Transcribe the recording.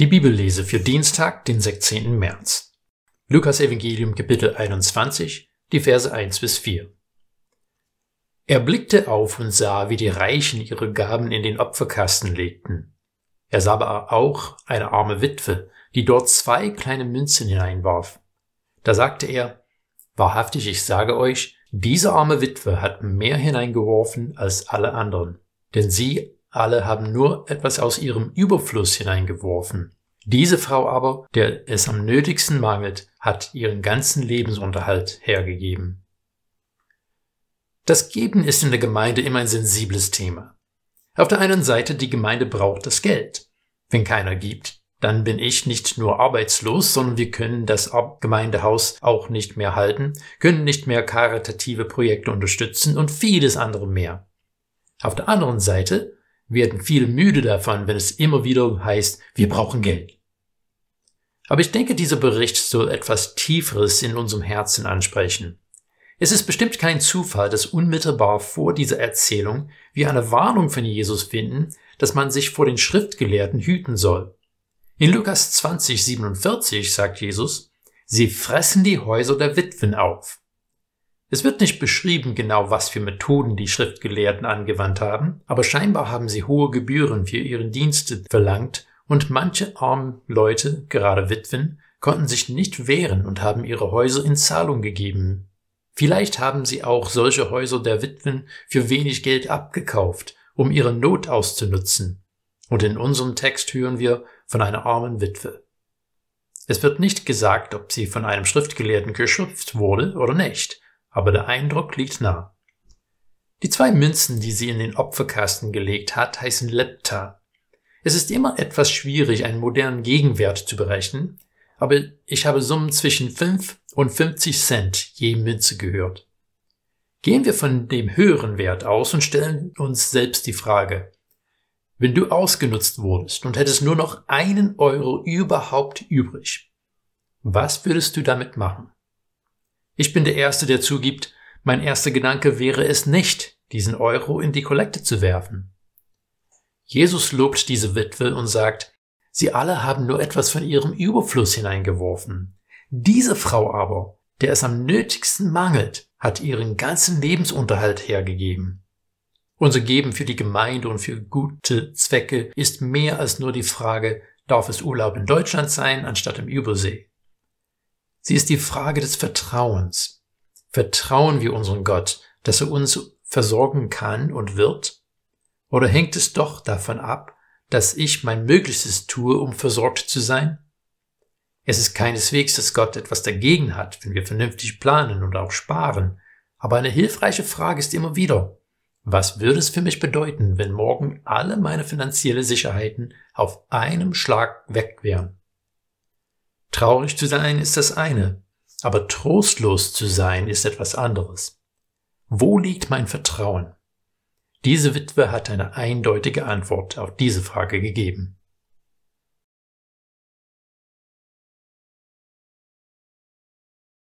Die Bibellese für Dienstag, den 16. März. Lukas Evangelium Kapitel 21, die Verse 1 bis 4. Er blickte auf und sah, wie die Reichen ihre Gaben in den Opferkasten legten. Er sah aber auch eine arme Witwe, die dort zwei kleine Münzen hineinwarf. Da sagte er, Wahrhaftig, ich sage euch, diese arme Witwe hat mehr hineingeworfen als alle anderen, denn sie alle haben nur etwas aus ihrem Überfluss hineingeworfen. Diese Frau aber, der es am nötigsten mangelt, hat ihren ganzen Lebensunterhalt hergegeben. Das Geben ist in der Gemeinde immer ein sensibles Thema. Auf der einen Seite, die Gemeinde braucht das Geld. Wenn keiner gibt, dann bin ich nicht nur arbeitslos, sondern wir können das Gemeindehaus auch nicht mehr halten, können nicht mehr karitative Projekte unterstützen und vieles andere mehr. Auf der anderen Seite werden viele müde davon, wenn es immer wieder heißt, wir brauchen Geld. Aber ich denke, dieser Bericht soll etwas Tieferes in unserem Herzen ansprechen. Es ist bestimmt kein Zufall, dass unmittelbar vor dieser Erzählung wir eine Warnung von Jesus finden, dass man sich vor den Schriftgelehrten hüten soll. In Lukas 20, 47 sagt Jesus, Sie fressen die Häuser der Witwen auf. Es wird nicht beschrieben genau, was für Methoden die Schriftgelehrten angewandt haben, aber scheinbar haben sie hohe Gebühren für ihren Dienste verlangt und manche armen Leute, gerade Witwen, konnten sich nicht wehren und haben ihre Häuser in Zahlung gegeben. Vielleicht haben sie auch solche Häuser der Witwen für wenig Geld abgekauft, um ihre Not auszunutzen. Und in unserem Text hören wir von einer armen Witwe. Es wird nicht gesagt, ob sie von einem Schriftgelehrten geschöpft wurde oder nicht, aber der Eindruck liegt nah. Die zwei Münzen, die sie in den Opferkasten gelegt hat, heißen Lepta. Es ist immer etwas schwierig, einen modernen Gegenwert zu berechnen, aber ich habe Summen zwischen 5 und 50 Cent je Münze gehört. Gehen wir von dem höheren Wert aus und stellen uns selbst die Frage, wenn du ausgenutzt wurdest und hättest nur noch einen Euro überhaupt übrig, was würdest du damit machen? Ich bin der Erste, der zugibt, mein erster Gedanke wäre es nicht, diesen Euro in die Kollekte zu werfen. Jesus lobt diese Witwe und sagt, sie alle haben nur etwas von ihrem Überfluss hineingeworfen. Diese Frau aber, der es am nötigsten mangelt, hat ihren ganzen Lebensunterhalt hergegeben. Unser Geben für die Gemeinde und für gute Zwecke ist mehr als nur die Frage, darf es Urlaub in Deutschland sein anstatt im Übersee? Sie ist die Frage des Vertrauens. Vertrauen wir unseren Gott, dass er uns versorgen kann und wird? Oder hängt es doch davon ab, dass ich mein Möglichstes tue, um versorgt zu sein? Es ist keineswegs, dass Gott etwas dagegen hat, wenn wir vernünftig planen und auch sparen. Aber eine hilfreiche Frage ist immer wieder, was würde es für mich bedeuten, wenn morgen alle meine finanzielle Sicherheiten auf einem Schlag weg wären? Traurig zu sein ist das eine, aber trostlos zu sein ist etwas anderes. Wo liegt mein Vertrauen? Diese Witwe hat eine eindeutige Antwort auf diese Frage gegeben.